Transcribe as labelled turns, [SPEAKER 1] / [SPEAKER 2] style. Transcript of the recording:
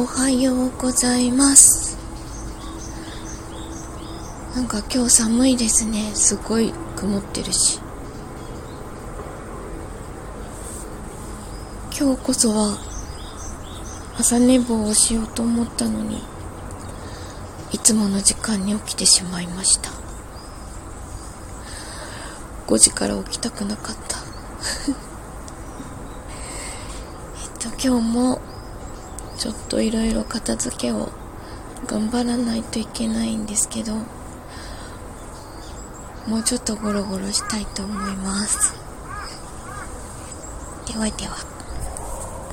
[SPEAKER 1] おはようございます。なんか今日寒いですね。すごい曇ってるし。今日こそは朝寝坊をしようと思ったのにいつもの時間に起きてしまいました。5時から起きたくなかった。えっと今日もちょっといろいろ片付けを頑張らないといけないんですけどもうちょっとゴロゴロしたいと思います。ではでは。